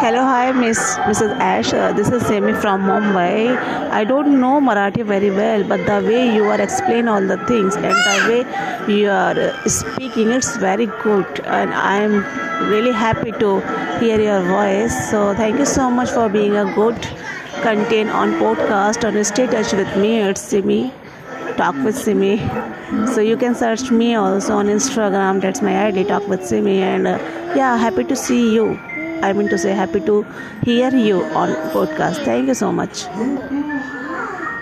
Hello, hi, Miss Mrs. Ash. Uh, this is Semi from Mumbai. I don't know Marathi very well, but the way you are explaining all the things and the way you are speaking, it's very good, and I am really happy to hear your voice. So thank you so much for being a good content on podcast on Stay Touch with me at Simi. Talk with Simi. So you can search me also on Instagram. That's my ID. Talk with Simi, and uh, yeah, happy to see you. I mean to say happy to hear you on podcast. Thank you so much.